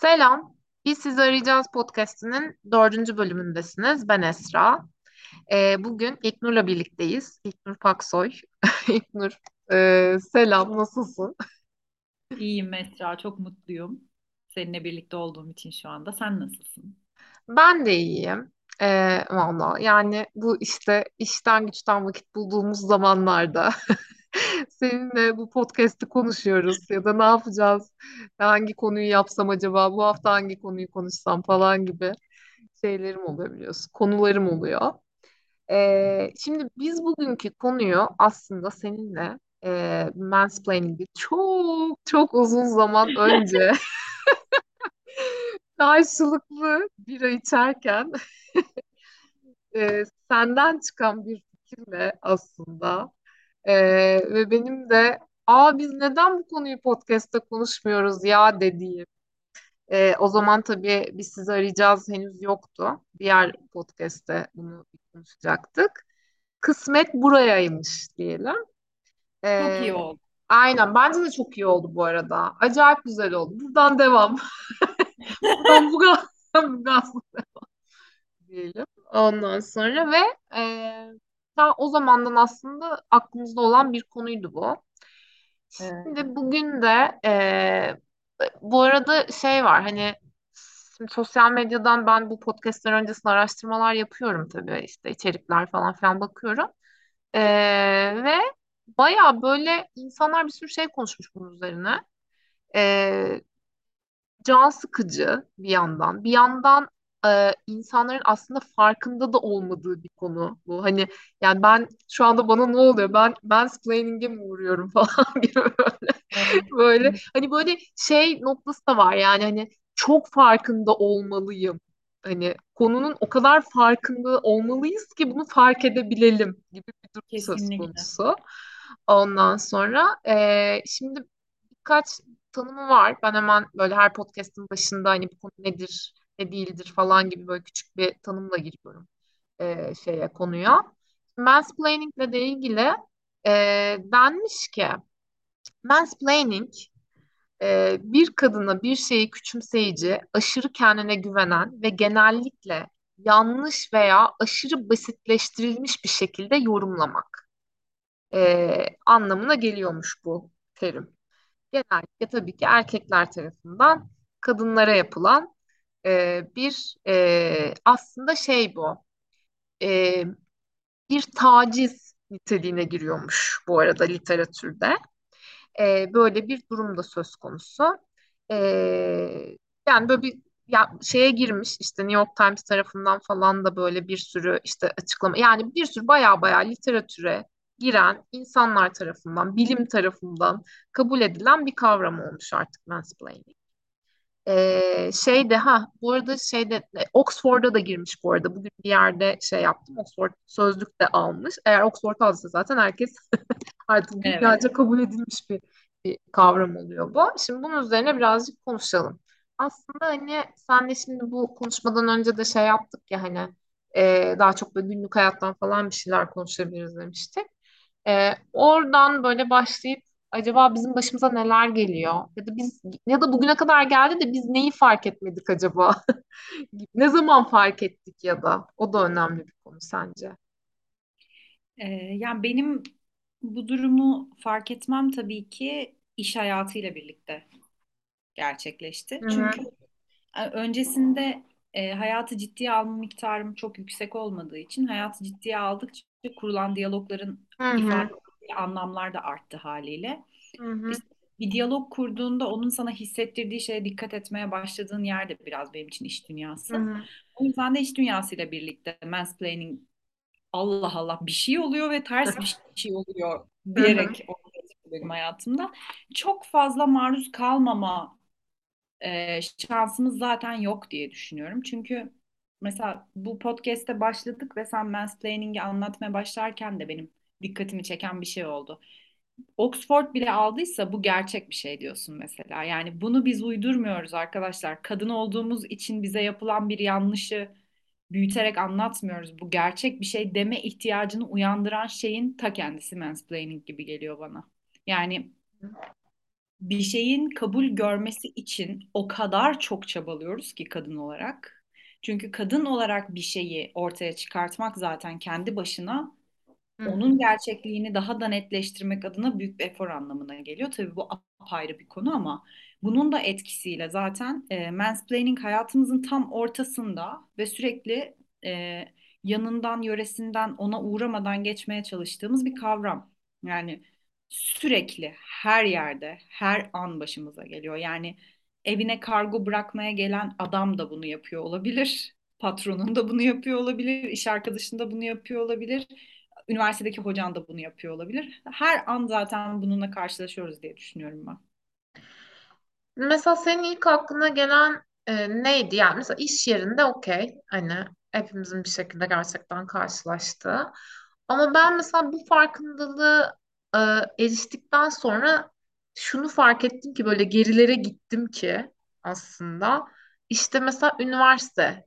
Selam, biz sizi arayacağız podcast'inin dördüncü bölümündesiniz. Ben Esra. Ee, bugün İlknur'la birlikteyiz. İlknur Paksoy. İlknur, e, selam, nasılsın? İyiyim Esra, çok mutluyum. Seninle birlikte olduğum için şu anda. Sen nasılsın? Ben de iyiyim. Ee, valla yani bu işte işten güçten vakit bulduğumuz zamanlarda seninle bu podcast'i konuşuyoruz ya da ne yapacağız, hangi konuyu yapsam acaba, bu hafta hangi konuyu konuşsam falan gibi şeylerim oluyor biliyorsun, konularım oluyor. Ee, şimdi biz bugünkü konuyu aslında seninle e, mansplaining'i çok çok uzun zaman önce karşılıklı bira içerken e, senden çıkan bir fikirle aslında e, ve benim de Aa biz neden bu konuyu podcast'te konuşmuyoruz ya dediğim. E, o zaman tabii biz sizi arayacağız henüz yoktu. Diğer podcast'te bunu konuşacaktık. Kısmet burayaymış diyelim. Çok Ee, iyi oldu. aynen bence de çok iyi oldu bu arada. Acayip güzel oldu. Buradan devam. Buradan bu gaz, bu gaz diyelim. Ondan sonra ve ta o zamandan aslında aklımızda olan bir konuydu bu. Şimdi bugün de e, bu arada şey var hani şimdi sosyal medyadan ben bu podcastler öncesinde araştırmalar yapıyorum tabii işte içerikler falan filan bakıyorum. E, ve baya böyle insanlar bir sürü şey konuşmuş bunun üzerine. E, can sıkıcı bir yandan. Bir yandan e, insanların aslında farkında da olmadığı bir konu bu. Hani yani ben şu anda bana ne oluyor? Ben mansplaining'e mi uğruyorum falan gibi böyle. Böyle hani böyle şey noktası da var yani hani çok farkında olmalıyım. Hani konunun o kadar farkında olmalıyız ki bunu fark edebilelim gibi bir durum söz konusu. Ondan sonra e, şimdi birkaç tanımı var. Ben hemen böyle her podcast'ın başında hani bu konu nedir, ne değildir falan gibi böyle küçük bir tanımla giriyorum e, şeye konuya. Mansplaining ile de ilgili e, denmiş ki mansplaining e, bir kadına bir şeyi küçümseyici, aşırı kendine güvenen ve genellikle yanlış veya aşırı basitleştirilmiş bir şekilde yorumlamak e, anlamına geliyormuş bu terim. Genellikle tabii ki erkekler tarafından kadınlara yapılan bir e, aslında şey bu e, bir taciz niteliğine giriyormuş bu arada literatürde. E, böyle bir durum da söz konusu. E, yani böyle bir ya şeye girmiş işte New York Times tarafından falan da böyle bir sürü işte açıklama yani bir sürü baya baya literatüre giren insanlar tarafından bilim tarafından kabul edilen bir kavram olmuş artık mansplaining. Ee, şeyde ha bu arada şeyde e, Oxford'a da girmiş bu arada. Bugün bir yerde şey yaptım. Oxford sözlük de almış. Eğer Oxford alırsa zaten herkes artık Evet. dünyaca kabul edilmiş bir, bir kavram oluyor bu. Şimdi bunun üzerine birazcık konuşalım. Aslında hani senle şimdi bu konuşmadan önce de şey yaptık ya hani e, daha çok böyle günlük hayattan falan bir şeyler konuşabiliriz demiştik. E, oradan böyle başlayıp acaba bizim başımıza neler geliyor? Ya da biz ya da bugüne kadar geldi de biz neyi fark etmedik acaba? Ne zaman fark ettik ya da o da önemli bir konu sence. Ee, yani benim bu durumu fark etmem tabii ki iş hayatıyla birlikte gerçekleşti. Hı hı. Çünkü e, öncesinde e, hayatı ciddiye alma miktarım çok yüksek olmadığı için hayatı ciddiye aldıkça kurulan diyalogların Hı ifade anlamlar da arttı haliyle. Hı hı. İşte bir diyalog kurduğunda onun sana hissettirdiği şeye dikkat etmeye başladığın yer de biraz benim için iş Hı dünyası. hı. O yüzden de iş dünyasıyla birlikte mansplaining Allah Allah bir şey oluyor ve ters bir şey oluyor Hı hı. diyerek ortaya çıktı benim hayatımda. Çok fazla maruz kalmama e, şansımız zaten yok diye düşünüyorum. Çünkü mesela bu podcast'te başladık ve sen mansplaining'i anlatmaya başlarken de benim dikkatimi çeken bir şey oldu. Oxford bile aldıysa bu gerçek bir şey diyorsun mesela. Yani bunu biz uydurmuyoruz arkadaşlar. Kadın olduğumuz için bize yapılan bir yanlışı büyüterek anlatmıyoruz. Bu gerçek bir şey deme ihtiyacını uyandıran şeyin ta kendisi mansplaining gibi geliyor bana. Yani bir şeyin kabul görmesi için o kadar çok çabalıyoruz ki kadın olarak. Çünkü kadın olarak bir şeyi ortaya çıkartmak zaten kendi başına Onun gerçekliğini daha da netleştirmek adına büyük bir efor anlamına geliyor. Tabii bu apayrı bir konu ama bunun da etkisiyle zaten e, mansplaining hayatımızın tam ortasında ve sürekli e, yanından, yöresinden ona uğramadan geçmeye çalıştığımız bir kavram. Yani sürekli her yerde, her an başımıza geliyor. Yani evine kargo bırakmaya gelen adam da bunu yapıyor olabilir. Patronun da bunu yapıyor olabilir, iş arkadaşın da bunu yapıyor olabilir üniversitedeki hocan da bunu yapıyor olabilir. Her an zaten bununla karşılaşıyoruz diye düşünüyorum ben. Mesela senin ilk aklına gelen e, neydi? Yani mesela iş yerinde okey. Hani hepimizin bir şekilde gerçekten karşılaştığı. Ama ben mesela bu farkındalığı e, eriştikten sonra şunu fark ettim ki böyle gerilere gittim ki aslında. İşte mesela üniversite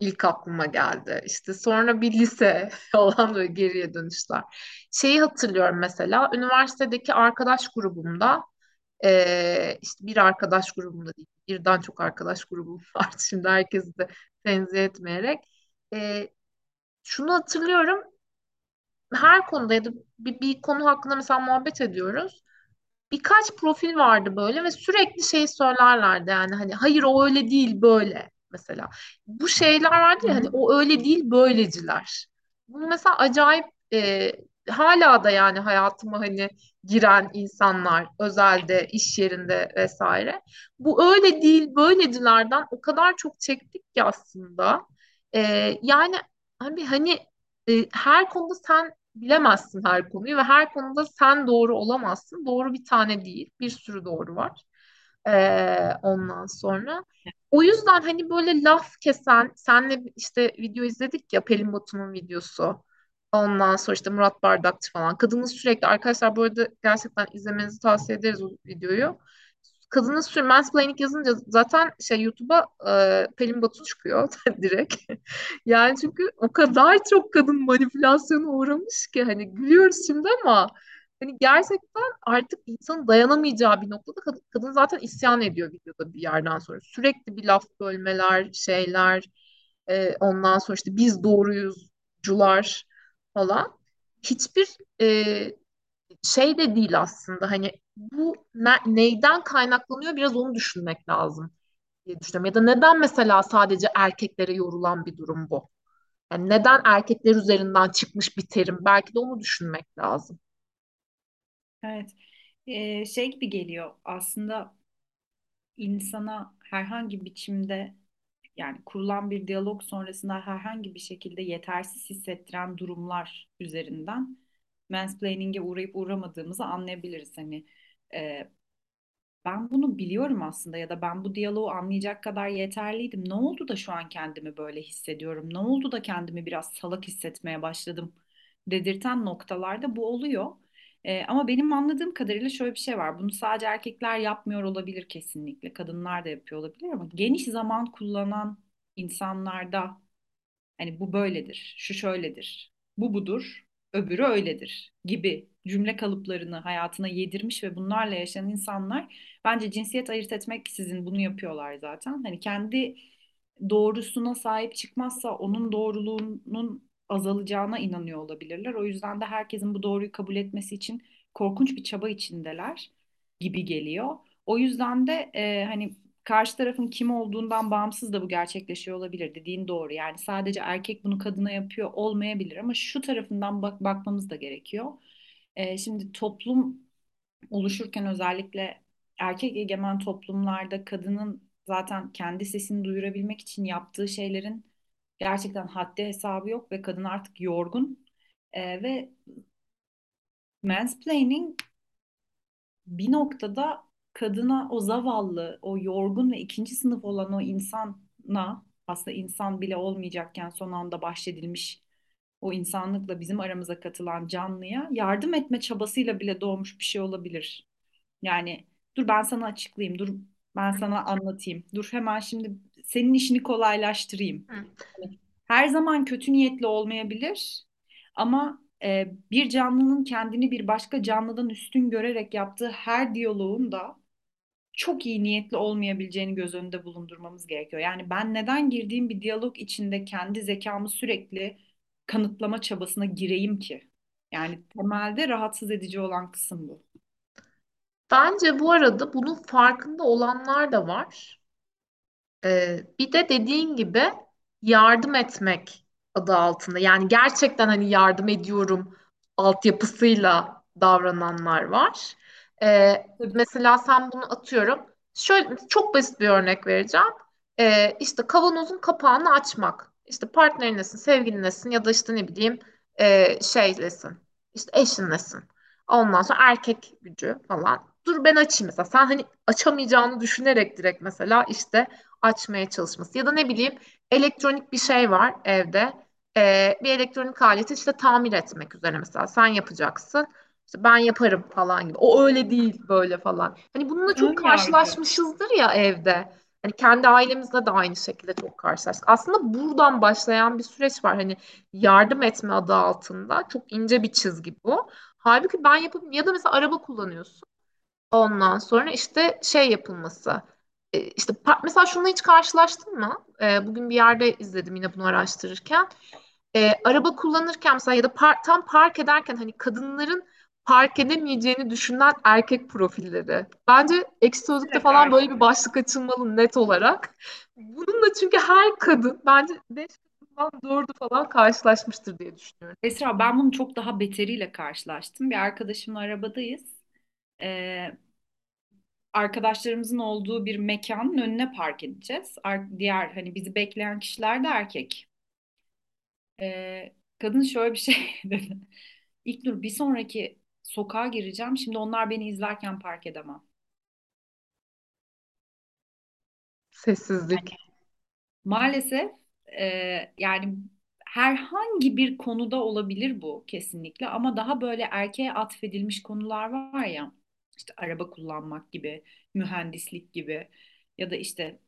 ilk aklıma geldi. İşte sonra bir lise falan böyle geriye dönüşler. Şeyi hatırlıyorum mesela üniversitedeki arkadaş grubumda ee, işte bir arkadaş grubumda değil, birden çok arkadaş grubum var. Şimdi herkesi de tenzih etmeyerek. Ee, şunu hatırlıyorum, her konuda ya da bir, bir konu hakkında mesela muhabbet ediyoruz. Birkaç profil vardı böyle ve sürekli şey söylerlerdi yani hani hayır o öyle değil böyle mesela. Bu şeyler vardı ya hani o öyle değil böyleciler. Bunu mesela acayip e, hala da yani hayatıma hani giren insanlar özelde iş yerinde vesaire. Bu öyle değil böylecilerden o kadar çok çektik ki aslında. E, yani abi hani e, her konuda sen bilemezsin her konuyu ve her konuda sen doğru olamazsın. Doğru bir tane değil, bir sürü doğru var. Ondan sonra. O yüzden hani böyle laf kesen, senle işte video izledik ya Pelin Batu'nun videosu. Ondan sonra işte Murat Bardakçı falan. Kadının sürekli arkadaşlar bu arada gerçekten izlemenizi tavsiye ederiz o videoyu. Kadının sürekli mansplaining yazınca zaten şey YouTube'a e, Pelin Batu çıkıyor direkt. Yani çünkü o kadar çok kadın manipülasyona uğramış ki hani gülüyoruz şimdi ama hani gerçekten artık insanın dayanamayacağı bir noktada kadın, kadın zaten isyan ediyor videoda bir yerden sonra. Sürekli bir laf bölmeler, şeyler, e, ondan sonra işte biz doğruyuzcular falan. Hiçbir e, şey de değil aslında hani bu ne- neyden kaynaklanıyor biraz onu düşünmek lazım diye düşünüyorum. Ya da neden mesela sadece erkeklere yorulan bir durum bu? Yani neden erkekler üzerinden çıkmış bir terim? Belki de onu düşünmek lazım. Evet. Ee, şey gibi geliyor aslında insana herhangi biçimde yani kurulan bir diyalog sonrasında herhangi bir şekilde yetersiz hissettiren durumlar üzerinden mansplaining'e uğrayıp uğramadığımızı anlayabiliriz. Hani e, ben bunu biliyorum aslında ya da ben bu diyaloğu anlayacak kadar yeterliydim. Ne oldu da şu an kendimi böyle hissediyorum? Ne oldu da kendimi biraz salak hissetmeye başladım dedirten noktalarda bu oluyor. Ee, ama benim anladığım kadarıyla şöyle bir şey var. Bunu sadece erkekler yapmıyor olabilir kesinlikle. Kadınlar da yapıyor olabilir ama geniş zaman kullanan insanlarda Hani bu böyledir, şu şöyledir, bu budur, öbürü öyledir gibi cümle kalıplarını hayatına yedirmiş ve bunlarla yaşayan insanlar bence cinsiyet ayırt etmek sizin bunu yapıyorlar zaten. Hani kendi doğrusuna sahip çıkmazsa onun doğruluğunun azalacağına inanıyor olabilirler. O yüzden de herkesin bu doğruyu kabul etmesi için korkunç bir çaba içindeler gibi geliyor. O yüzden de e, hani karşı tarafın kim olduğundan bağımsız da bu gerçekleşiyor olabilir. Dediğin doğru. Yani sadece erkek bunu kadına yapıyor olmayabilir ama şu tarafından bak bakmamız da gerekiyor. Ee, şimdi toplum oluşurken özellikle erkek egemen toplumlarda kadının zaten kendi sesini duyurabilmek için yaptığı şeylerin gerçekten haddi hesabı yok ve kadın artık yorgun. Ee, ve mansplaining bir noktada kadına o zavallı, o yorgun ve ikinci sınıf olan o insana aslında insan bile olmayacakken son anda bahşedilmiş o insanlıkla bizim aramıza katılan canlıya yardım etme çabasıyla bile doğmuş bir şey olabilir. Yani dur ben sana açıklayayım, dur ben sana anlatayım, dur hemen şimdi senin işini kolaylaştırayım. Hı. Her zaman kötü niyetli olmayabilir ama e, bir canlının kendini bir başka canlıdan üstün görerek yaptığı her diyaloğun da çok iyi niyetli olmayabileceğini göz önünde bulundurmamız gerekiyor. Yani ben neden girdiğim bir diyalog içinde kendi zekamı sürekli kanıtlama çabasına gireyim ki? Yani temelde rahatsız edici olan kısım bu. Bence bu arada bunun farkında olanlar da var. Ee, bir de dediğin gibi yardım etmek adı altında. Yani gerçekten hani yardım ediyorum altyapısıyla davrananlar var. Ee, mesela sen bunu atıyorum. Şöyle çok basit bir örnek vereceğim. Ee, işte kavanozun kapağını açmak. İşte partnerinlesin, sevgilinlesin ya da işte ne bileyim e, şeylesin. İşte eşinlesin. Ondan sonra erkek gücü falan. Dur ben açayım mesela. Sen hani açamayacağını düşünerek direkt mesela işte açmaya çalışması. Ya da ne bileyim elektronik bir şey var evde. Ee, bir elektronik aleti işte tamir etmek üzere mesela. Sen yapacaksın. İşte ben yaparım falan gibi. O öyle değil böyle falan. Hani bununla çok yargı. karşılaşmışızdır ya evde. Hani kendi ailemizde de aynı şekilde çok karşılaştık. Aslında buradan başlayan bir süreç var. Hani yardım etme adı altında. Çok ince bir çizgi bu. Halbuki ben yapıp ya da mesela araba kullanıyorsun. Ondan sonra işte şey yapılması. E, işte mesela şununla hiç karşılaştın mı? E, bugün bir yerde izledim yine bunu araştırırken. E, araba kullanırken mesela ya da par- tam park ederken hani kadınların park edemeyeceğini düşünen erkek profilleri. Bence Ekşi Sözlük'te falan böyle bir başlık açılmalı net olarak. Bununla çünkü her kadın bence 5 kadından 4'ü falan karşılaşmıştır diye düşünüyorum. Esra ben bunu çok daha beteriyle karşılaştım. Bir arkadaşımla arabadayız. Ee, arkadaşlarımızın olduğu bir mekanın önüne park edeceğiz. Ar- diğer hani bizi bekleyen kişiler de erkek. Ee, kadın şöyle bir şey dedi. İlknur bir sonraki sokağa gireceğim. Şimdi onlar beni izlerken park edemem. Sessizlik. Maalesef e, yani herhangi bir konuda olabilir bu kesinlikle ama daha böyle erkeğe atfedilmiş konular var ya işte araba kullanmak gibi, mühendislik gibi ya da işte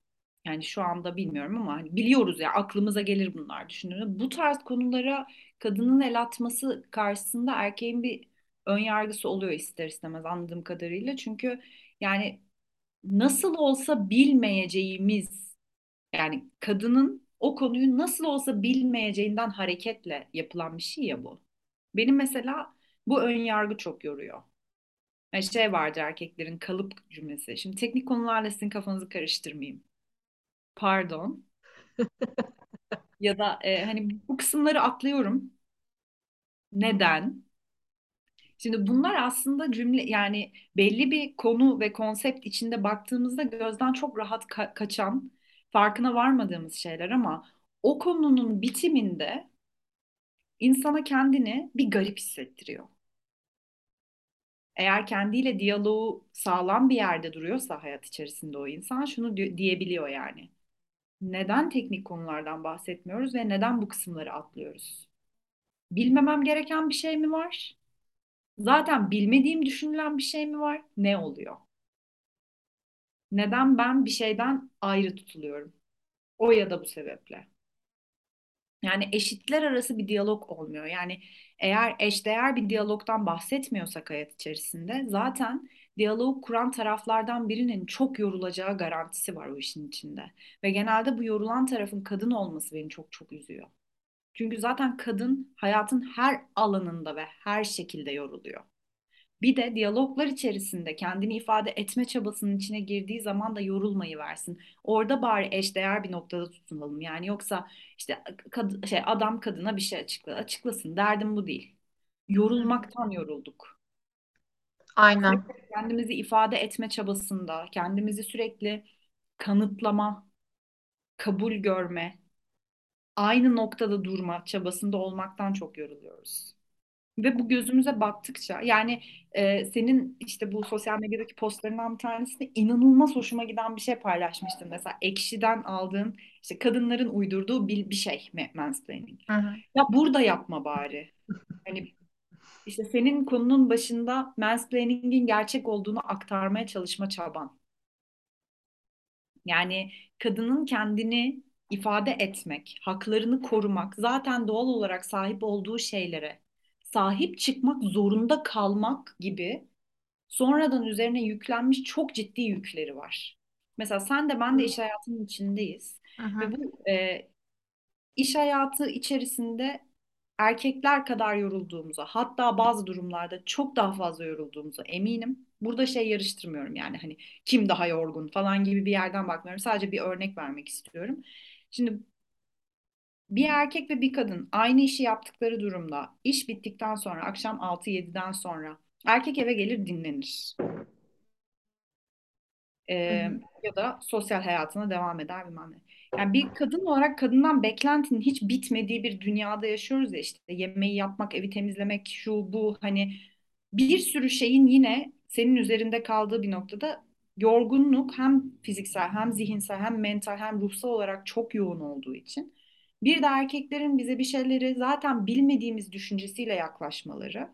yani şu anda bilmiyorum ama hani biliyoruz ya aklımıza gelir bunlar düşünüyorum. Bu tarz konulara kadının el atması karşısında erkeğin bir ön yargısı oluyor ister istemez anladığım kadarıyla. Çünkü yani nasıl olsa bilmeyeceğimiz yani kadının o konuyu nasıl olsa bilmeyeceğinden hareketle yapılan bir şey ya bu. Benim mesela bu ön yargı çok yoruyor. Şey vardır erkeklerin kalıp cümlesi. Şimdi teknik konularla sizin kafanızı karıştırmayayım. Pardon. Ya da e, hani bu kısımları atlıyorum. Neden? Şimdi bunlar aslında cümle yani belli bir konu ve konsept içinde baktığımızda gözden çok rahat ka- kaçan, farkına varmadığımız şeyler ama o konunun bitiminde insana kendini bir garip hissettiriyor. Eğer kendiyle diyaloğu sağlam bir yerde duruyorsa hayat içerisinde o insan şunu di- diyebiliyor yani. Neden teknik konulardan bahsetmiyoruz ve neden bu kısımları atlıyoruz? Bilmemem gereken bir şey mi var? Zaten bilmediğim düşünülen bir şey mi var? Ne oluyor? Neden ben bir şeyden ayrı tutuluyorum? O ya da bu sebeple. Yani eşitler arası bir diyalog olmuyor. Yani eğer eşdeğer bir diyalogdan bahsetmiyorsak hayat içerisinde zaten diyaloğu kuran taraflardan birinin çok yorulacağı garantisi var o işin içinde. Ve genelde bu yorulan tarafın kadın olması beni çok çok üzüyor. Çünkü zaten kadın hayatın her alanında ve her şekilde yoruluyor. Bir de diyaloglar içerisinde kendini ifade etme çabasının içine girdiği zaman da yorulmayı versin. Orada bari eşdeğer bir noktada tutunalım. Yani yoksa işte kad- şey adam kadına bir şey açıkla, açıklasın. Derdim bu değil. Yorulmaktan yorulduk. Aynen. Kendimizi ifade etme çabasında, kendimizi sürekli kanıtlama, kabul görme, aynı noktada durma çabasında olmaktan çok yoruluyoruz. Ve bu gözümüze baktıkça yani e, senin işte bu sosyal medyadaki postlarından bir tanesinde inanılmaz hoşuma giden bir şey paylaşmıştın. Mesela Ekşi'den aldığın işte kadınların uydurduğu bir, bir şey ma- mansplaining. Hı hı. Ya burada yapma bari. Hani işte senin konunun başında mansplaining'in gerçek olduğunu aktarmaya çalışma çaban. Yani kadının kendini ifade etmek, haklarını korumak, zaten doğal olarak sahip olduğu şeylere sahip çıkmak zorunda kalmak gibi sonradan üzerine yüklenmiş çok ciddi yükleri var. Mesela sen de ben de iş hayatının içindeyiz hı. ve bu e, iş hayatı içerisinde erkekler kadar yorulduğumuza, hatta bazı durumlarda çok daha fazla yorulduğumuza eminim. Burada şey yarıştırmıyorum yani hani kim daha yorgun falan gibi bir yerden bakmıyorum. Sadece bir örnek vermek istiyorum. Şimdi bir erkek ve bir kadın aynı işi yaptıkları durumda iş bittikten sonra akşam altı 7den sonra erkek eve gelir dinlenir. Ee, Hı hı. ya da sosyal hayatına devam eder bilmem ne. Yani bir kadın olarak kadından beklentinin hiç bitmediği bir dünyada yaşıyoruz ya işte yemeği yapmak, evi temizlemek, şu bu hani bir sürü şeyin yine senin üzerinde kaldığı bir noktada yorgunluk hem fiziksel hem zihinsel hem mental hem ruhsal olarak çok yoğun olduğu için bir de erkeklerin bize bir şeyleri zaten bilmediğimiz düşüncesiyle yaklaşmaları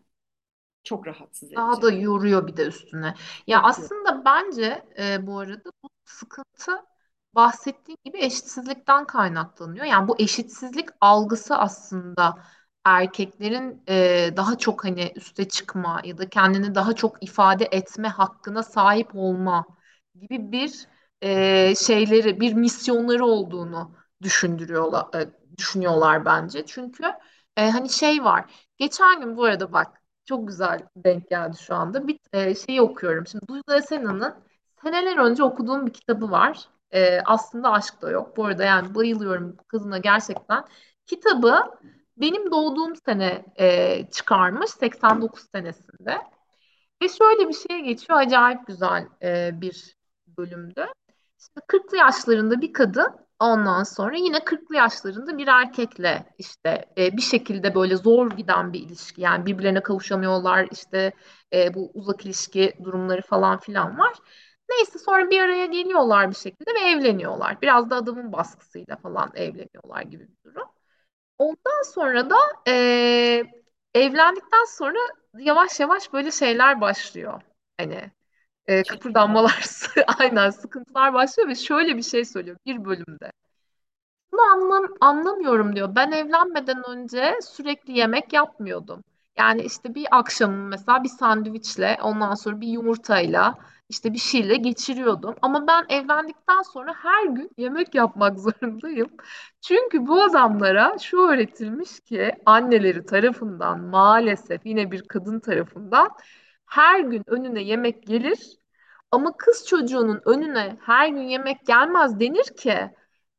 çok rahatsız Daha edici. da yoruyor bir de üstüne. Ya yoğun. aslında bence e, bu arada bu sıkıntı bahsettiğin gibi eşitsizlikten kaynaklanıyor. Yani bu eşitsizlik algısı aslında erkeklerin e, daha çok hani üste çıkma ya da kendini daha çok ifade etme hakkına sahip olma gibi bir e, şeyleri, bir misyonları olduğunu düşündürüyorlar, e, düşünüyorlar bence. Çünkü e, hani şey var. Geçen gün bu arada bak çok güzel denk geldi şu anda. Bir e, şeyi okuyorum. Şimdi Duygu Esena'nın seneler önce okuduğum bir kitabı var. E, aslında aşk da yok. Bu arada yani bayılıyorum kadına gerçekten. Kitabı benim doğduğum sene e, çıkarmış 89 senesinde. Ve şöyle bir şeye geçiyor. Acayip güzel e, bir bölümdü. Şimdi 40'lı yaşlarında bir kadın ondan sonra yine 40'lı yaşlarında bir erkekle işte e, bir şekilde böyle zor giden bir ilişki. Yani birbirlerine kavuşamıyorlar. işte e, bu uzak ilişki durumları falan filan var. Neyse sonra bir araya geliyorlar bir şekilde ve evleniyorlar. Biraz da adamın baskısıyla falan evleniyorlar gibi bir durum. Ondan sonra da e, evlendikten sonra yavaş yavaş böyle şeyler başlıyor. Hani e, kıpırdanmalar, aynen sıkıntılar başlıyor ve şöyle bir şey söylüyor bir bölümde. Bunu anlam anlamıyorum diyor. Ben evlenmeden önce sürekli yemek yapmıyordum. Yani işte bir akşamı mesela bir sandviçle, ondan sonra bir yumurtayla, işte bir şeyle geçiriyordum. Ama ben evlendikten sonra her gün yemek yapmak zorundayım. Çünkü bu adamlara şu öğretilmiş ki anneleri tarafından maalesef yine bir kadın tarafından her gün önüne yemek gelir. Ama kız çocuğunun önüne her gün yemek gelmez denir ki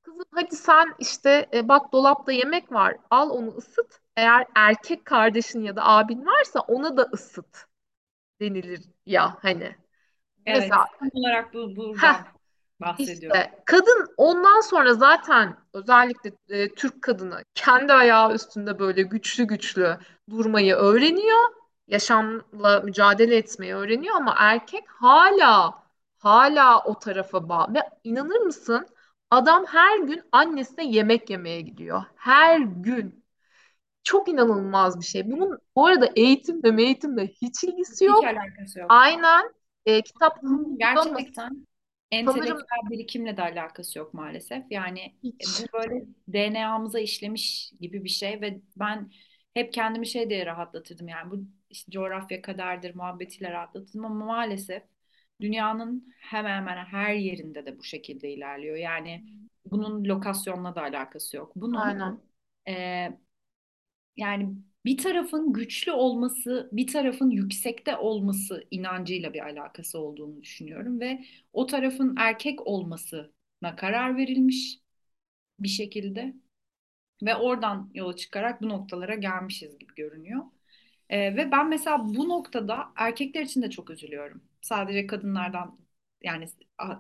Kızım hadi sen işte e, bak dolapta yemek var al onu ısıt. Eğer erkek kardeşin ya da abin varsa ona da ısıt denilir ya hani. Evet, Mesela tam olarak bu heh, buradan bahsediyorum. işte kadın ondan sonra zaten özellikle e, Türk kadını kendi ayağı üstünde böyle güçlü güçlü durmayı öğreniyor. Yaşamla mücadele etmeyi öğreniyor ama erkek hala hala o tarafa bağlı. Ve inanır mısın? Adam her gün annesine yemek yemeye gidiyor. Her gün. Çok inanılmaz bir şey. Bunun bu arada eğitimle eğitimle hiç ilgisi Hiç yok. alakası yok. Aynen e, kitap gerçekten sanırım entelektüel birikimle de alakası yok maalesef. Yani e, hiç. bu böyle DNA'mıza işlemiş gibi bir şey ve ben hep kendimi şey diye rahatlatırdım. Yani bu işte coğrafya kaderdir muhabbetiyle rahatlatırdım ama maalesef dünyanın hemen hemen her yerinde de bu şekilde ilerliyor. Yani bunun lokasyonla da alakası yok. Bunun Aynen. e, yani bir tarafın güçlü olması, bir tarafın yüksekte olması inancıyla bir alakası olduğunu düşünüyorum ve o tarafın erkek olmasına karar verilmiş bir şekilde ve oradan yola çıkarak bu noktalara gelmişiz gibi görünüyor. Ee, ve ben mesela bu noktada erkekler için de çok üzülüyorum. Sadece kadınlardan yani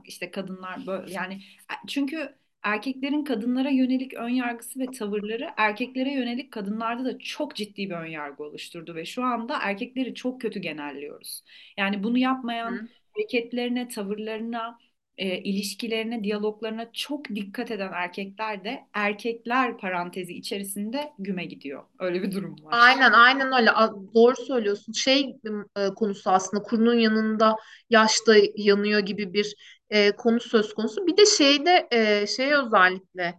işte kadınlar böyle yani çünkü erkeklerin kadınlara yönelik ön yargısı ve tavırları erkeklere yönelik kadınlarda da çok ciddi bir ön yargı oluşturdu ve şu anda erkekleri çok kötü genelliyoruz. Yani bunu yapmayan Hı. hareketlerine, tavırlarına e, ilişkilerine, diyaloglarına çok dikkat eden erkekler de erkekler parantezi içerisinde güme gidiyor. Öyle bir durum var. Aynen aynen öyle. Doğru söylüyorsun. Şey e, konusu aslında kurunun yanında yaşta yanıyor gibi bir e, konu söz konusu. Bir de şeyde e, şeye özellikle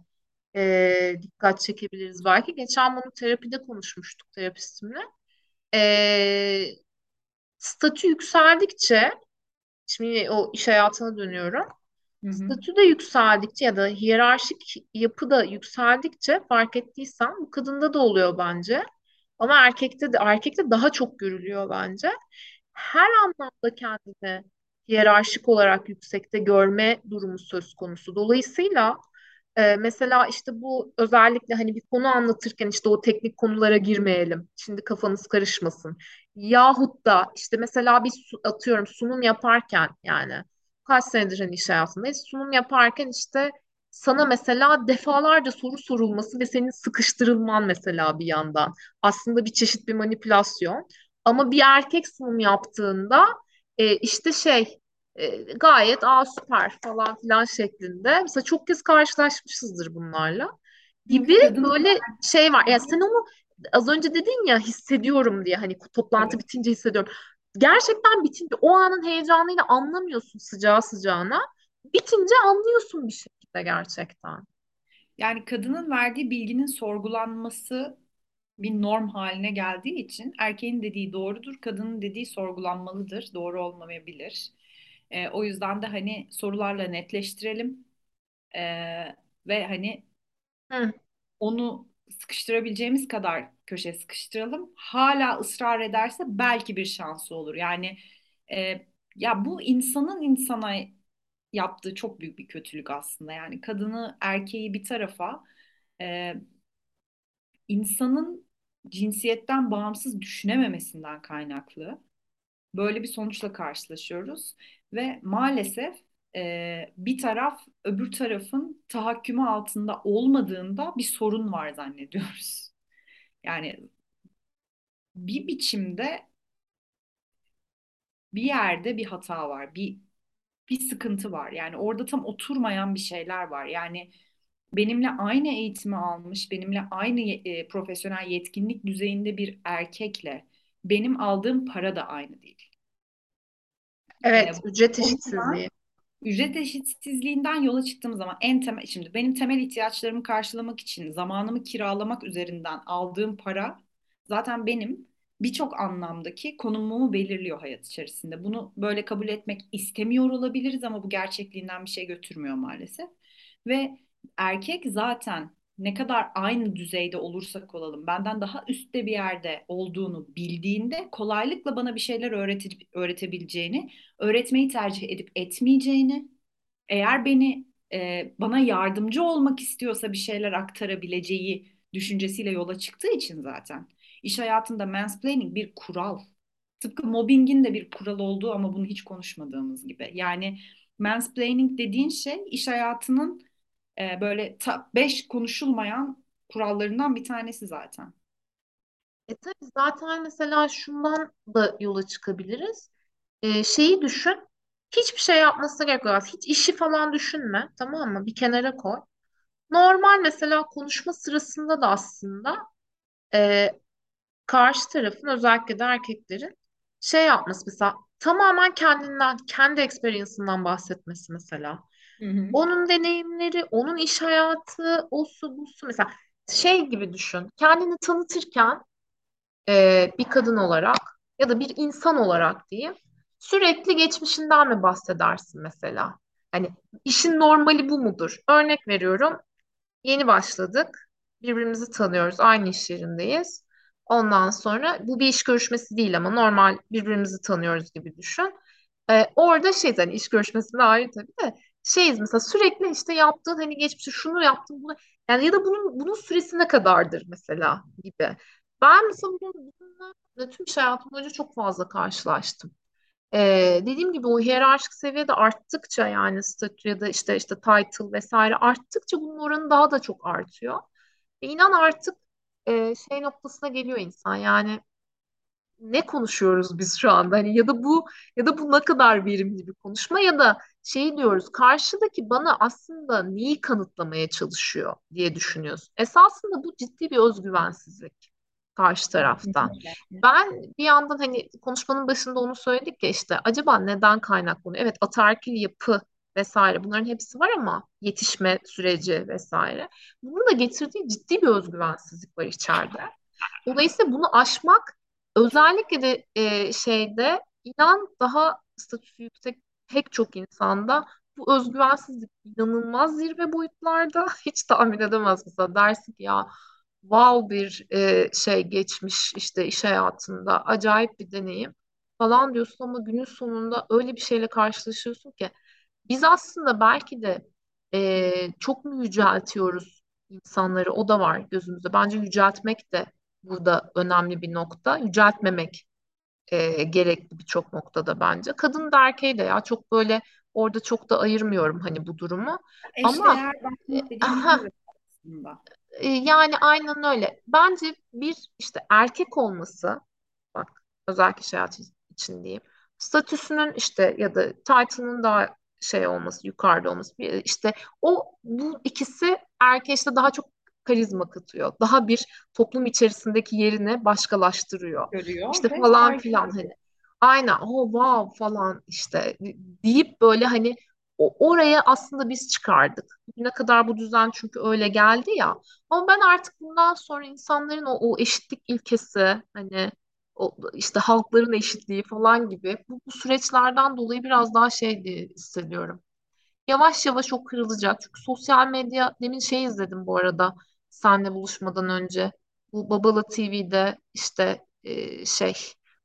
e, dikkat çekebiliriz belki. Geçen bunu terapide konuşmuştuk terapistimle. Ee, statü yükseldikçe, şimdi o iş hayatına dönüyorum. Hı hı. Statü de yükseldikçe ya da hiyerarşik yapı da yükseldikçe fark ettiysen bu kadında da oluyor bence. Ama erkekte de erkekte daha çok görülüyor bence. Her anlamda kendini hiyerarşik olarak yüksekte görme durumu söz konusu. Dolayısıyla e, mesela işte bu özellikle hani bir konu anlatırken işte o teknik konulara girmeyelim. Şimdi kafanız karışmasın. Yahut da işte mesela bir atıyorum sunum yaparken yani kaç senedir hani iş hayatındayız. Sunum yaparken işte sana mesela defalarca soru sorulması ve senin sıkıştırılman mesela bir yandan. Aslında bir çeşit bir manipülasyon. Ama bir erkek sunum yaptığında e, işte şey e, gayet aa süper falan filan şeklinde. Mesela çok kez karşılaşmışızdır bunlarla. Gibi kadın böyle şey var. Ya sen onu az önce dedin ya hissediyorum diye hani toplantı evet. bitince hissediyorum. Gerçekten bitince o anın heyecanıyla anlamıyorsun sıcağı sıcağına. Bitince anlıyorsun bir şekilde gerçekten. Yani kadının verdiği bilginin sorgulanması bir norm haline geldiği için erkeğin dediği doğrudur, kadının dediği sorgulanmalıdır, doğru olmayabilir. Ee, o yüzden de hani sorularla netleştirelim Ee, ve hani Hı. onu sıkıştırabileceğimiz kadar köşeye sıkıştıralım. Hala ısrar ederse belki bir şansı olur. Yani e, ya bu insanın insana yaptığı çok büyük bir kötülük aslında. Yani kadını erkeği bir tarafa e, insanın cinsiyetten bağımsız düşünememesinden kaynaklı böyle bir sonuçla karşılaşıyoruz ve maalesef e, bir taraf öbür tarafın tahakkümü altında olmadığında bir sorun var zannediyoruz. Yani bir biçimde bir yerde bir hata var, bir bir sıkıntı var. Yani orada tam oturmayan bir şeyler var. Yani benimle aynı eğitimi almış, benimle aynı e, profesyonel yetkinlik düzeyinde bir erkekle benim aldığım para da aynı değil. Evet, ücret o yüzden eşitsizliği. Ücret eşitsizliğinden yola çıktığım zaman en temel şimdi benim temel ihtiyaçlarımı karşılamak için zamanımı kiralamak üzerinden aldığım para zaten benim birçok anlamdaki konumumu belirliyor hayat içerisinde. Bunu böyle kabul etmek istemiyor olabiliriz ama bu gerçekliğinden bir şey götürmüyor maalesef. Ve erkek zaten ne kadar aynı düzeyde olursak olalım benden daha üstte bir yerde olduğunu bildiğinde kolaylıkla bana bir şeyler öğretip, öğretebileceğini öğretmeyi tercih edip etmeyeceğini, eğer beni e, bana yardımcı olmak istiyorsa bir şeyler aktarabileceği düşüncesiyle yola çıktığı için zaten. İş hayatında mansplaining bir kural. Tıpkı mobbingin de bir kural olduğu ama bunu hiç konuşmadığımız gibi. Yani mansplaining dediğin şey iş hayatının e, böyle ta, beş konuşulmayan kurallarından bir tanesi zaten. E tabii zaten mesela şundan da yola çıkabiliriz. E, şeyi düşün. Hiçbir şey yapmasına gerek yok. Hiç işi falan düşünme. Tamam mı? Bir kenara koy. Normal mesela konuşma sırasında da aslında e, karşı tarafın özellikle de erkeklerin şey yapması mesela tamamen kendinden, kendi experience'ından bahsetmesi mesela. Onun deneyimleri, onun iş hayatı, o su bu su mesela şey gibi düşün. Kendini tanıtırken e, bir kadın olarak ya da bir insan olarak diyeyim sürekli geçmişinden mi bahsedersin mesela? Hani işin normali bu mudur? Örnek veriyorum. Yeni başladık. Birbirimizi tanıyoruz. Aynı iş yerindeyiz. Ondan sonra bu bir iş görüşmesi değil ama normal birbirimizi tanıyoruz gibi düşün. Ee, orada şey hani iş görüşmesinde ayrı tabii de şeyiz mesela sürekli işte yaptığın hani geçmişte şunu yaptım bunu yani ya da bunun bunun süresi ne kadardır mesela gibi. Ben mesela bunun, bununla tüm iş hayatım boyunca çok fazla karşılaştım. Ee, dediğim gibi o hiyerarşik seviyede arttıkça yani statü ya da işte işte title vesaire arttıkça bunun oranı daha da çok artıyor. E inan artık e, şey noktasına geliyor insan yani ne konuşuyoruz biz şu anda hani ya da bu ya da bu ne kadar verimli bir konuşma ya da şey diyoruz karşıdaki bana aslında neyi kanıtlamaya çalışıyor diye düşünüyorsun. Esasında bu ciddi bir özgüvensizlik karşı taraftan. Ben bir yandan hani konuşmanın başında onu söyledik ya işte acaba neden kaynaklanıyor? Evet ataerkil yapı vesaire bunların hepsi var ama yetişme süreci vesaire. Bunun da getirdiği ciddi bir özgüvensizlik var içeride. Dolayısıyla bunu aşmak Özellikle de e, şeyde inan daha statüsü yüksek pek çok insanda bu özgüvensizlik inanılmaz zirve boyutlarda. Hiç tahmin edemez mesela. Dersin ki ya wow bir e, şey geçmiş işte iş hayatında acayip bir deneyim. falan diyorsun ama günün sonunda öyle bir şeyle karşılaşıyorsun ki biz aslında belki de e, çok mu yüceltiyoruz insanları? O da var gözümüzde. Bence yüceltmek de burada önemli bir nokta. Yüceltmemek e, gerekli birçok noktada bence. Kadın da erkeği de ya çok böyle orada çok da ayırmıyorum hani bu durumu. Ama Eşdeğer dediğimiz aha, e, yani aynen öyle. Bence bir işte erkek olması bak özellikle hayatı için diyeyim. Statüsünün işte ya da title'ının daha şey olması, yukarıda olması. İşte o bu ikisi erkeğe işte daha çok karizma katıyor. Daha bir toplum içerisindeki yerini başkalaştırıyor. İşte Görüyor ve falan filan hani. Aynen oh wow falan işte deyip böyle hani oraya aslında biz çıkardık. Ne kadar bu düzen çünkü öyle geldi ya. Ama ben artık bundan sonra insanların o, o eşitlik ilkesi hani o, işte halkların eşitliği falan gibi bu, bu süreçlerden dolayı biraz daha şey diye hissediyorum. Yavaş yavaş o kırılacak. Çünkü sosyal medya demin şey izledim bu arada seninle buluşmadan önce. Bu Babala TV'de işte e, şey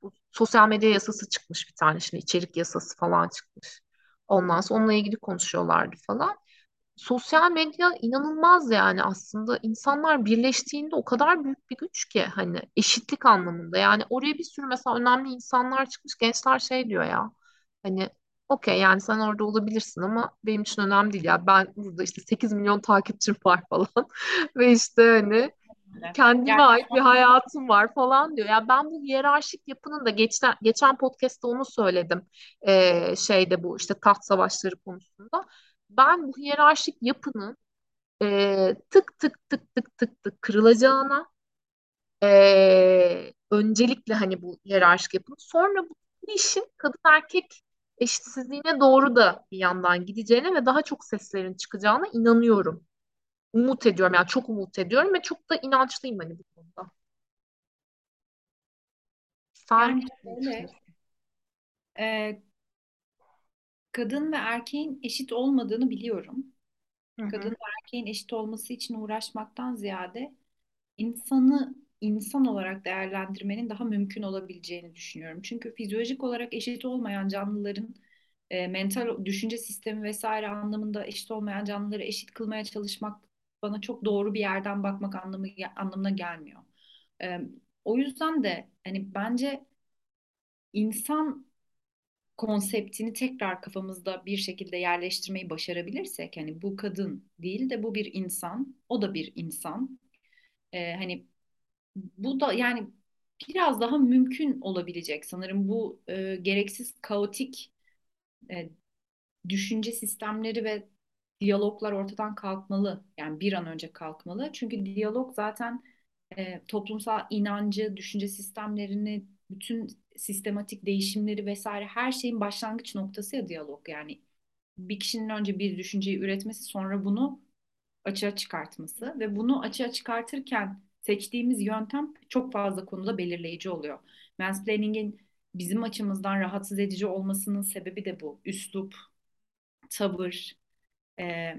bu sosyal medya yasası çıkmış bir tane. Şimdi içerik yasası falan çıkmış. Ondan sonra onunla ilgili konuşuyorlardı falan. Sosyal medya inanılmaz yani. Aslında insanlar birleştiğinde o kadar büyük bir güç ki hani eşitlik anlamında. Yani oraya bir sürü mesela önemli insanlar çıkmış. Gençler şey diyor ya hani okey yani sen orada olabilirsin ama benim için önemli değil ya ben burada işte 8 milyon takipçim var falan ve işte hani kendime Yani ait bir hayatım var falan diyor. Ya ben bu hiyerarşik yapının da geçen geçen podcast'te onu söyledim. Ee, şeyde bu işte taht savaşları konusunda. Ben bu hiyerarşik yapının e, tık tık tık tık tık tık kırılacağına e, öncelikle hani bu hiyerarşik yapının sonra bu, bu işin kadın erkek eşitsizliğine doğru da bir yandan gideceğine ve daha çok seslerin çıkacağına inanıyorum. Umut ediyorum yani çok umut ediyorum ve çok da inançlıyım hani bu konuda. Sen yani ne şöyle düşünüyorsun? e, kadın ve erkeğin eşit olmadığını biliyorum. Hı Kadın hı. ve erkeğin eşit olması için uğraşmaktan ziyade insanı insan olarak değerlendirmenin daha mümkün olabileceğini düşünüyorum. Çünkü fizyolojik olarak eşit olmayan canlıların e, mental düşünce sistemi vesaire anlamında eşit olmayan canlıları eşit kılmaya çalışmak bana çok doğru bir yerden bakmak anlamı anlamına gelmiyor. E, o yüzden de hani bence insan konseptini tekrar kafamızda bir şekilde yerleştirmeyi başarabilirsek hani bu kadın değil de bu bir insan, o da bir insan. E, hani bu da yani biraz daha mümkün olabilecek sanırım bu e, gereksiz kaotik e, düşünce sistemleri ve diyaloglar ortadan kalkmalı. Yani bir an önce kalkmalı. Çünkü diyalog zaten e, toplumsal inancı, düşünce sistemlerini, bütün sistematik değişimleri vesaire her şeyin başlangıç noktası ya diyalog. Yani bir kişinin önce bir düşünceyi üretmesi sonra bunu açığa çıkartması ve bunu açığa çıkartırken seçtiğimiz yöntem çok fazla konuda belirleyici oluyor. Mansplaining'in bizim açımızdan rahatsız edici olmasının sebebi de bu. Üslup, tavır, e,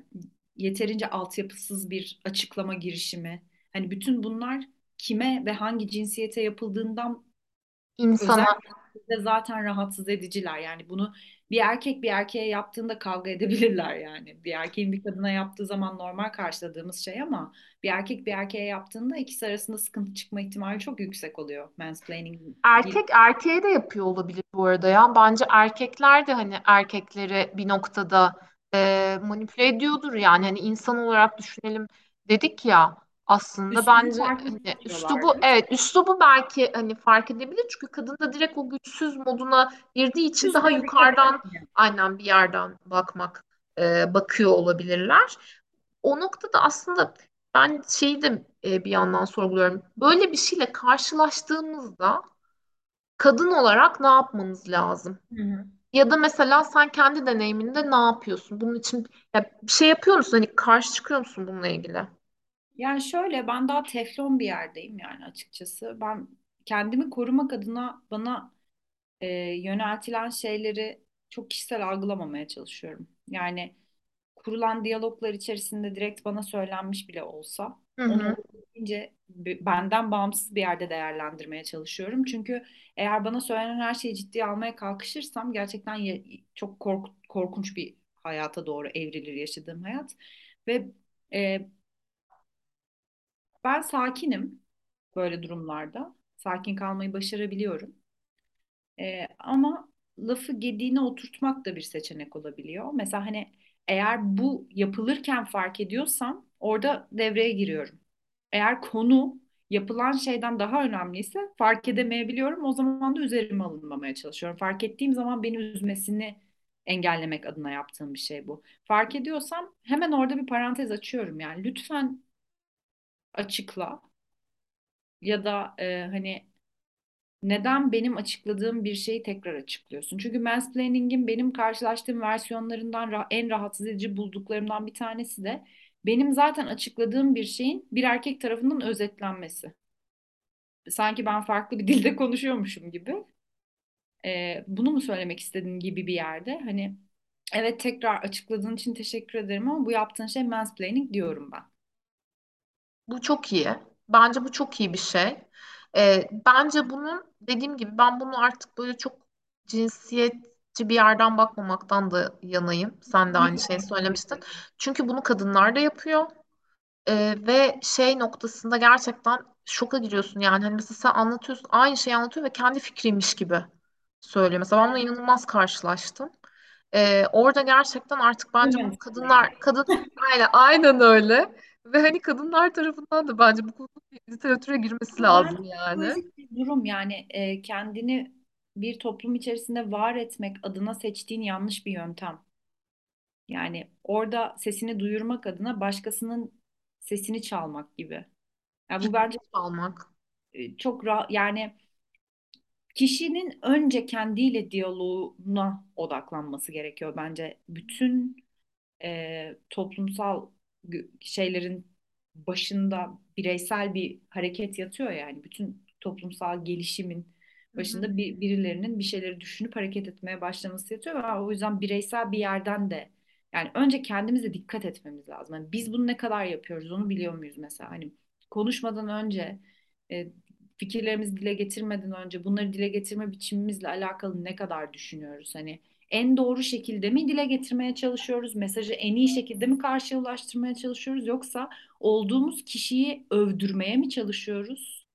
yeterince altyapısız bir açıklama girişimi. Hani bütün bunlar kime ve hangi cinsiyete yapıldığından İnsana özellikle zaten rahatsız ediciler. Yani bunu bir erkek bir erkeğe yaptığında kavga edebilirler yani. Bir erkeğin bir kadına yaptığı zaman normal karşıladığımız şey ama bir erkek bir erkeğe yaptığında ikisi arasında sıkıntı çıkma ihtimali çok yüksek oluyor. Mansplaining erkek erkeğe de yapıyor olabilir bu arada ya. Bence erkekler de hani erkekleri bir noktada e, manipüle ediyordur yani. Hani insan olarak düşünelim dedik ya aslında üslubu bence hani üslubu evet üslubu belki hani fark edebilir çünkü kadın da direkt o güçsüz moduna girdiği için daha Üstüne dikkat yukarıdan etmiyor. aynen bir yerden bakmak e, bakıyor olabilirler. O noktada aslında ben şeyi de e, bir yandan sorguluyorum. Böyle bir şeyle karşılaştığımızda kadın olarak ne yapmamız lazım? Hı hı. Ya da mesela sen kendi deneyiminde ne yapıyorsun? Bunun için ya bir şey yapıyor musun? Hani karşı çıkıyor musun bununla ilgili? Yani şöyle ben daha teflon bir yerdeyim yani açıkçası. Ben kendimi korumak adına bana e, yöneltilen şeyleri çok kişisel algılamamaya çalışıyorum. Yani kurulan diyaloglar içerisinde direkt bana söylenmiş bile olsa Hı onu hı. olabildiğince b- benden bağımsız bir yerde değerlendirmeye çalışıyorum. Çünkü eğer bana söylenen her şeyi ciddiye almaya kalkışırsam gerçekten ya- çok kork- korkunç bir hayata doğru evrilir yaşadığım hayat. Ve e, ben sakinim böyle durumlarda. Sakin kalmayı başarabiliyorum. Ee, ama lafı gediğine oturtmak da bir seçenek olabiliyor. Mesela hani eğer bu yapılırken fark ediyorsam orada devreye giriyorum. Eğer konu yapılan şeyden daha önemliyse fark edemeyebiliyorum. O zaman da üzerime alınmamaya çalışıyorum. Fark ettiğim zaman beni üzmesini engellemek adına yaptığım bir şey bu. Fark ediyorsam hemen orada bir parantez açıyorum yani. Lütfen açıkla ya da e, hani neden benim açıkladığım bir şeyi tekrar açıklıyorsun? Çünkü mansplaining'in benim karşılaştığım versiyonlarından ra- en rahatsız edici bulduklarımdan bir tanesi de benim zaten açıkladığım bir şeyin bir erkek tarafından özetlenmesi. Sanki ben farklı bir dilde konuşuyormuşum gibi. Ee, bunu mu söylemek istediğin gibi bir yerde? Hani evet tekrar açıkladığın için teşekkür ederim ama bu yaptığın şey mansplaining diyorum ben. Bu çok iyi. Bence bu çok iyi bir şey. Ee, bence bunun dediğim gibi ben bunu artık böyle çok cinsiyetçi bir yerden bakmamaktan da yanayım. Sen de aynı şeyi söylemiştin. Çünkü bunu kadınlar da yapıyor. Ee, ve şey noktasında gerçekten şoka giriyorsun yani. Hani mesela sen anlatıyorsun aynı şeyi anlatıyor ve kendi fikriymiş gibi söylüyor. Mesela ben bununla inanılmaz karşılaştım. Ee, orada gerçekten artık bence yani. kadınlar kadın aynen aynen öyle ve hani kadınlar tarafından da bence bu konunun literatüre girmesi lazım yani. bir durum yani e, kendini bir toplum içerisinde var etmek adına seçtiğin yanlış bir yöntem. Yani orada sesini duyurmak adına başkasının sesini çalmak gibi. Yani bu bence almak. e, çok ra- yani kişinin önce kendiyle diyaloğuna odaklanması gerekiyor bence. Bütün e, toplumsal şeylerin başında bireysel bir hareket yatıyor yani bütün toplumsal gelişimin başında bir, birilerinin bir şeyleri düşünüp hareket etmeye başlaması yatıyor ve o yüzden bireysel bir yerden de yani önce kendimize dikkat etmemiz lazım. Yani biz bunu ne kadar yapıyoruz onu biliyor muyuz mesela? Hani konuşmadan önce e, fikirlerimizi dile getirmeden önce bunları dile getirme biçimimizle alakalı ne kadar düşünüyoruz? Hani en doğru şekilde mi dile getirmeye çalışıyoruz? Mesajı en iyi şekilde mi karşıya ulaştırmaya çalışıyoruz? Yoksa olduğumuz kişiyi övdürmeye mi çalışıyoruz?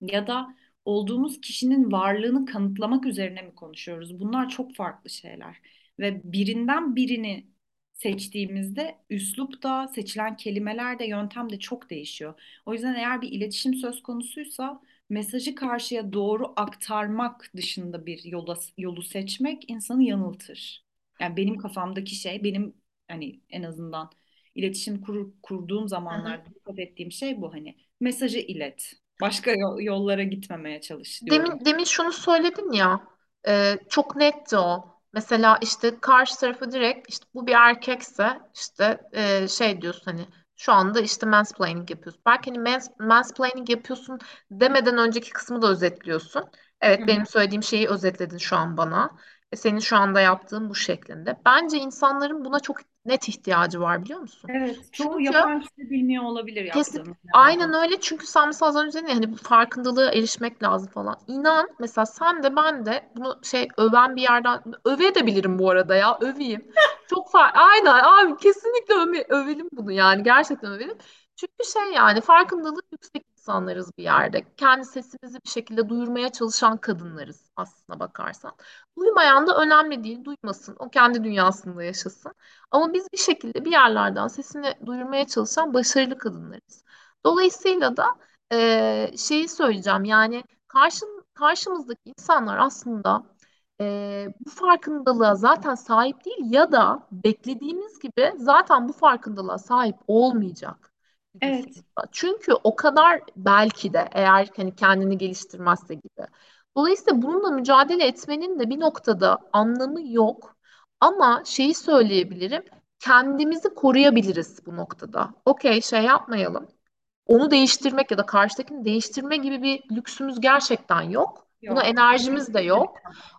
Ya da olduğumuz kişinin varlığını kanıtlamak üzerine mi konuşuyoruz? Bunlar çok farklı şeyler. Ve birinden birini seçtiğimizde üslup da, seçilen kelimeler de, yöntem de çok değişiyor. O yüzden eğer bir iletişim söz konusuysa mesajı karşıya doğru aktarmak dışında bir yola, yolu seçmek insanı yanıltır. Yani benim kafamdaki şey, benim hani en azından iletişim kur, kurduğum zamanlarda dikkat ettiğim şey bu hani mesajı ilet. Başka yol- yollara gitmemeye çalış diyorum. Demin, demin şunu söyledin ya, e, çok netti o. Mesela işte karşı tarafı direkt işte bu bir erkekse işte e, şey diyorsun hani şu anda işte mansplaining yapıyorsun. Belki hani mans, mansplaining yapıyorsun demeden önceki kısmı da özetliyorsun. Evet hı. benim söylediğim şeyi özetledin şu an bana. Ve senin şu anda yaptığın bu şeklinde. Bence insanların buna çok net ihtiyacı var biliyor musun? Evet, çoğu Çünkü yapan kişi bilmiyor olabilir Kesin. ne Aynen öyle çünkü sen mesela az önce dedin hani bu farkındalığa erişmek lazım falan. İnan mesela sen de ben de bunu şey öven bir yerden öve de bilirim bu arada ya öveyim. Çok fark aynen abi kesinlikle öve, övelim bunu yani gerçekten övelim. Çünkü şey yani farkındalığı yüksek insanlarız bir yerde. Kendi sesimizi bir şekilde duyurmaya çalışan kadınlarız aslına bakarsan. Duymayan da önemli değil, duymasın. O kendi dünyasında yaşasın. Ama biz bir şekilde bir yerlerden sesini duyurmaya çalışan başarılı kadınlarız. Dolayısıyla da e, şeyi söyleyeceğim yani karşın, karşımızdaki insanlar aslında e, bu farkındalığa zaten sahip değil ya da beklediğimiz gibi zaten bu farkındalığa sahip olmayacak Evet. Çünkü o kadar belki de eğer hani kendini geliştirmezse gibi. Dolayısıyla bununla mücadele etmenin de bir noktada anlamı yok. Ama şeyi söyleyebilirim kendimizi koruyabiliriz bu noktada. Okey şey yapmayalım. onu değiştirmek ya da karşıdakini değiştirme gibi bir lüksümüz gerçekten yok. Buna Yok. enerjimiz de yok.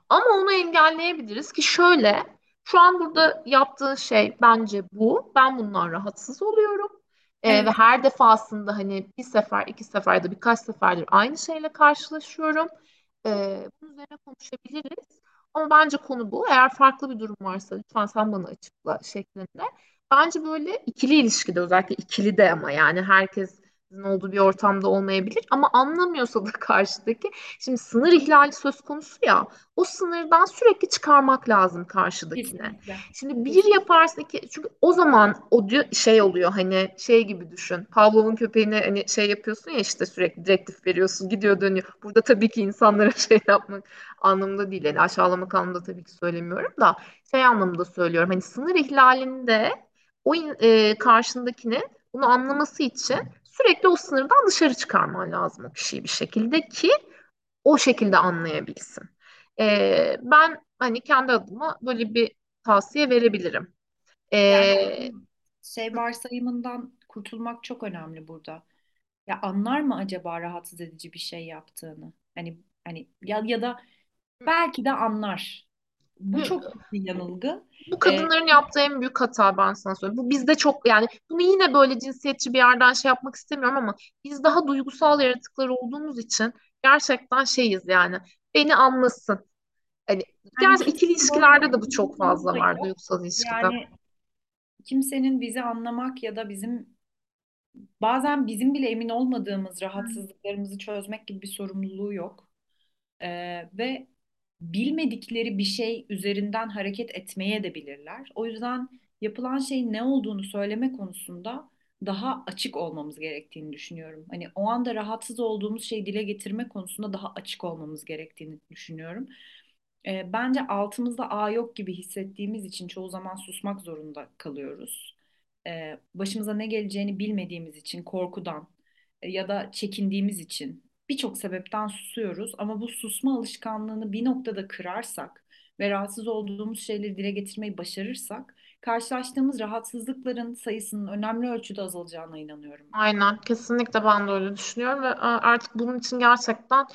Ama onu engelleyebiliriz ki şöyle, şu an burada yaptığın şey bence bu. Ben bundan rahatsız oluyorum. Ee, ve Evet. her defasında hani bir sefer, iki sefer ya da birkaç seferdir aynı şeyle karşılaşıyorum. Ee, bunun üzerine konuşabiliriz. Ama bence konu bu. Eğer farklı bir durum varsa lütfen sen bana açıkla şeklinde. Bence böyle ikili ilişkide özellikle ikili de ama yani herkesin olduğu bir ortamda olmayabilir ama anlamıyorsa da karşıdaki şimdi sınır ihlali söz konusu ya o sınırdan sürekli çıkarmak lazım karşıdakine. Kesinlikle. Şimdi bir yaparsın ki çünkü o zaman o diyor, şey oluyor hani şey gibi düşün. Pavlov'un köpeğine hani şey yapıyorsun ya işte sürekli direktif veriyorsun gidiyor dönüyor. Burada tabii ki insanlara şey yapmak anlamında değil yani aşağılamak anlamında tabii ki söylemiyorum da şey anlamında söylüyorum. Hani sınır ihlalinde o e, karşındakinin bunu anlaması için sürekli o sınırdan dışarı çıkarman lazım o kişiyi bir şekilde ki o şekilde anlayabilsin. Ee, ben hani kendi adıma böyle bir tavsiye verebilirim. Yani Ee, şey varsayımından kurtulmak çok önemli burada. Ya anlar mı acaba rahatsız edici bir şey yaptığını? Hani hani ya ya da belki de anlar. Bu çok bir yanılgı. bu Ee, kadınların yaptığı en büyük hata ben sana söyleyeyim. Bu bizde çok yani bunu yine böyle cinsiyetçi bir yerden şey yapmak istemiyorum ama biz daha duygusal yaratıklar olduğumuz için gerçekten şeyiz yani. Beni anlasın. Hani yani gerçekten ikili ilişkilerde de bu çok fazla var duygusal ilişkide. Yani kimsenin bizi anlamak ya da bizim bazen bizim bile emin olmadığımız rahatsızlıklarımızı çözmek gibi bir sorumluluğu yok. Ee, ve bilmedikleri bir şey üzerinden hareket etmeye de bilirler. O yüzden yapılan şeyin ne olduğunu söyleme konusunda daha açık olmamız gerektiğini düşünüyorum. Hani o anda rahatsız olduğumuz şeyi dile getirme konusunda daha açık olmamız gerektiğini düşünüyorum. Ee, bence altımızda ağ yok gibi hissettiğimiz için çoğu zaman susmak zorunda kalıyoruz. Ee, başımıza ne geleceğini bilmediğimiz için, korkudan e, ya da çekindiğimiz için birçok sebepten susuyoruz. Ama bu susma alışkanlığını bir noktada kırarsak ve rahatsız olduğumuz şeyleri dile getirmeyi başarırsak, karşılaştığımız rahatsızlıkların sayısının önemli ölçüde azalacağına inanıyorum. Aynen, kesinlikle ben de öyle düşünüyorum ve e, artık bunun için gerçekten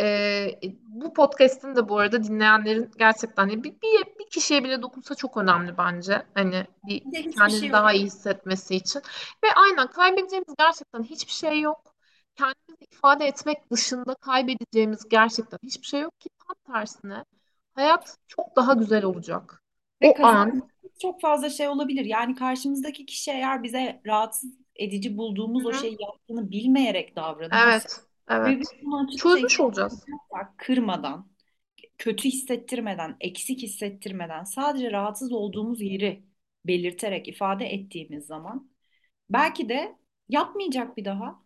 e, bu podcast'in de bu arada dinleyenlerin gerçekten bir, bir, bir kişiye bile dokunsa çok önemli bence. Hani bir şey kendini yok. daha iyi hissetmesi için. Ve aynen kaybedeceğimiz gerçekten hiçbir şey yok. Kendimizi ifade etmek dışında kaybedeceğimiz gerçekten hiçbir şey yok ki tam tersine hayat çok daha güzel olacak. Ve O an, çok fazla şey olabilir. Yani karşımızdaki kişi eğer bize rahatsız edici bulduğumuz o hı. şeyi yaptığını bilmeyerek davranıyorsa evet, ve biz evet. bunu Çözmüş ifade olacağız. kırmadan, kötü hissettirmeden, eksik hissettirmeden sadece rahatsız olduğumuz yeri belirterek ifade ettiğimiz zaman belki de yapmayacak bir daha.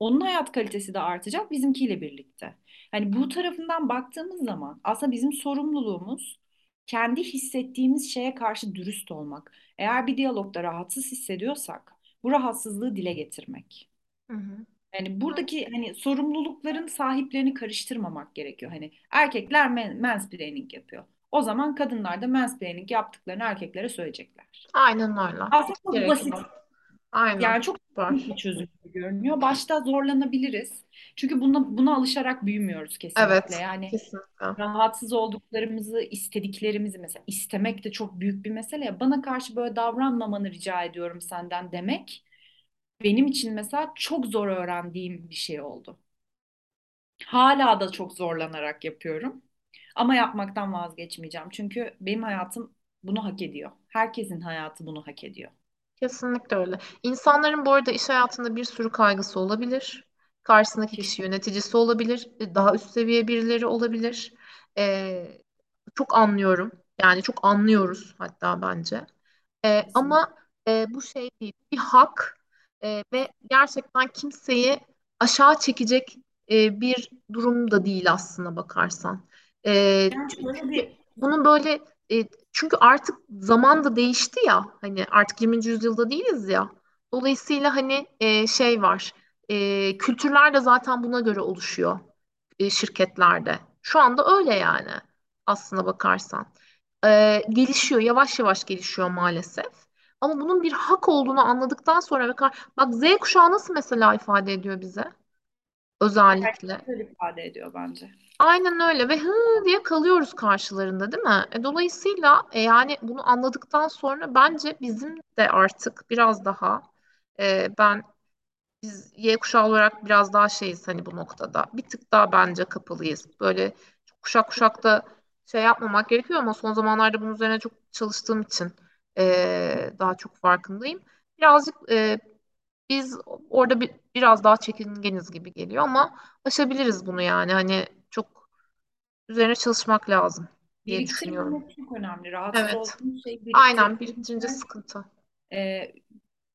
Onun hayat kalitesi de artacak bizimkiyle birlikte. Hani bu tarafından baktığımız zaman aslında bizim sorumluluğumuz kendi hissettiğimiz şeye karşı dürüst olmak. Eğer bir diyalogda rahatsız hissediyorsak bu rahatsızlığı dile getirmek. Hı hı. Yani buradaki hani sorumlulukların sahiplerini karıştırmamak gerekiyor. Hani erkekler men mansplaining yapıyor. O zaman kadınlar da mansplaining yaptıklarını erkeklere söyleyecekler. Aynen öyle. Aslında çok basit. Aynen. yani çok Süper. bir çözüm gibi görünüyor. Başta zorlanabiliriz. Çünkü buna, buna alışarak büyümüyoruz kesinlikle. Evet. Yani Kesinlikle. rahatsız olduklarımızı, istediklerimizi mesela istemek de çok büyük bir mesele. ya. Bana karşı böyle davranmamanı rica ediyorum senden demek benim için mesela çok zor öğrendiğim bir şey oldu. Hala da çok zorlanarak yapıyorum. Ama yapmaktan vazgeçmeyeceğim. Çünkü benim hayatım bunu hak ediyor. Herkesin hayatı bunu hak ediyor. Kesinlikle öyle. İnsanların bu arada iş hayatında bir sürü kaygısı olabilir. Karşısındaki kişi yöneticisi olabilir. Daha üst seviye birileri olabilir. Ee, çok anlıyorum. Yani çok anlıyoruz hatta bence. Ee, ama e, bu şey değil. Bir hak e, ve gerçekten kimseyi aşağı çekecek e, bir durum da değil aslına bakarsan. Ee, Yani şöyle çünkü bir bunun böyle e, çünkü artık zaman da değişti ya hani artık 20. yüzyılda değiliz ya. Dolayısıyla hani e, şey var. E, kültürler de zaten buna göre oluşuyor e, şirketlerde. Şu anda öyle yani aslına bakarsan. E, gelişiyor, yavaş yavaş gelişiyor maalesef. Ama bunun bir hak olduğunu anladıktan sonra bak Z kuşağı nasıl mesela ifade ediyor bize özellikle. Güzel ifade ediyor bence. Aynen öyle ve hı diye kalıyoruz karşılarında değil mi? E, dolayısıyla e, yani bunu anladıktan sonra bence bizim de artık biraz daha e, ben biz Y kuşağı olarak biraz daha şeyiz hani bu noktada. Bir tık daha bence kapalıyız. Böyle kuşak kuşak da şey yapmamak gerekiyor ama son zamanlarda bunun üzerine çok çalıştığım için e, daha çok farkındayım. Birazcık e, biz orada bir, biraz daha çekingeniz gibi geliyor ama aşabiliriz bunu yani. Hani çok üzerine çalışmak lazım diye düşünüyorum. Çok önemli. Rahatsız Evet. olduğumuz şeyi Aynen biriktirince sıkıntı. e,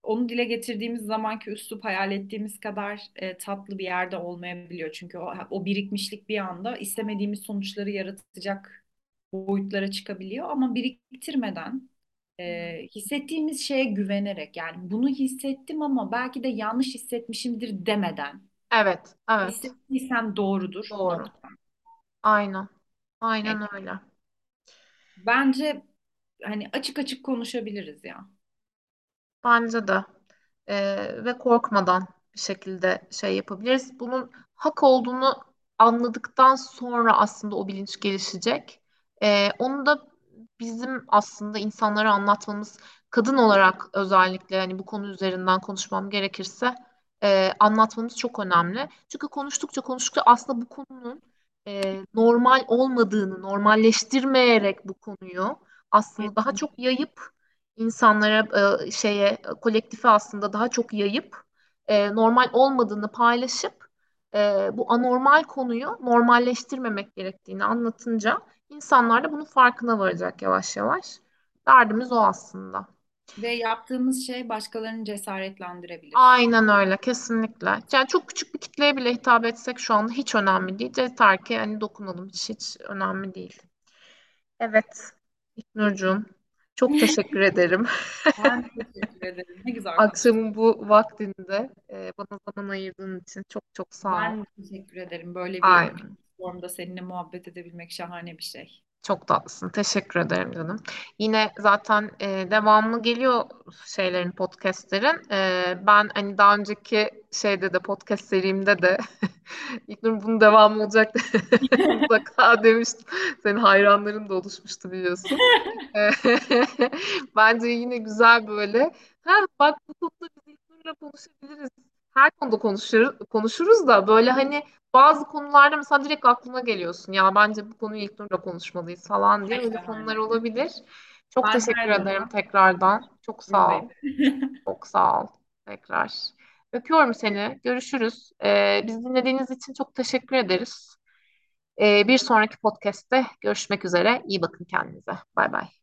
onu dile getirdiğimiz zamanki üslup hayal ettiğimiz kadar e, tatlı bir yerde olmayabiliyor. Çünkü o, o birikmişlik bir anda istemediğimiz sonuçları yaratacak boyutlara çıkabiliyor. Ama biriktirmeden e, hissettiğimiz şeye güvenerek yani bunu hissettim ama belki de yanlış hissetmişimdir demeden Evet, evet. hissettiysem doğrudur Doğru. Aynen. Aynen öyle. bence hani açık açık konuşabiliriz ya. Bence de. Ee, ve korkmadan bir şekilde şey yapabiliriz. Bunun hak olduğunu anladıktan sonra aslında o bilinç gelişecek. Ee, onu da bizim aslında insanlara anlatmamız, kadın olarak özellikle hani bu konu üzerinden konuşmam gerekirse e, anlatmamız çok önemli. Çünkü konuştukça konuştukça aslında bu konunun e, normal olmadığını, normalleştirmeyerek bu konuyu aslında daha çok yayıp insanlara e, şeye kolektife aslında daha çok yayıp e, normal olmadığını paylaşıp e, bu anormal konuyu normalleştirmemek gerektiğini anlatınca insanlar da bunun farkına varacak yavaş yavaş. Derdimiz o aslında. Ve yaptığımız şey başkalarını cesaretlendirebilir. Aynen öyle kesinlikle. Yani çok küçük bir kitleye bile hitap etsek şu anda hiç önemli değil. Yeter ki hani dokunalım hiç, hiç önemli değil. Evet İknurcuğum çok teşekkür ederim. Ben teşekkür ederim. Ne güzel. Akşamın bu vaktinde e, bana zaman ayırdığın için çok çok sağ ol. Ben teşekkür ederim. Böyle bir Aynen. formda seninle muhabbet edebilmek şahane bir şey. Çok tatlısın. Teşekkür ederim canım. Yine zaten e, devamlı geliyor şeylerin, podcastlerin. E, ben hani daha önceki şeyde de podcast serimde de İlknur bunun devamı olacak mutlaka demiştim. Senin hayranların da oluşmuştu biliyorsun. E, Bence yine güzel böyle. Ha, bak bu konuda biz İlknur'la konuşabiliriz. Her konuda konuşuruz, konuşuruz da böyle hani bazı konularda mesela direkt aklına geliyorsun. Ya bence bu konuyu İlknur'la konuşmalıyız falan diye öyle konular olabilir. Çok Ben teşekkür ederim zaman tekrardan. Çok sağ ol. Çok sağ ol tekrar. Öpüyorum seni. Görüşürüz. Ee, bizi dinlediğiniz için çok teşekkür ederiz. Ee, bir sonraki podcast'te görüşmek üzere. İyi bakın kendinize. Bay bay.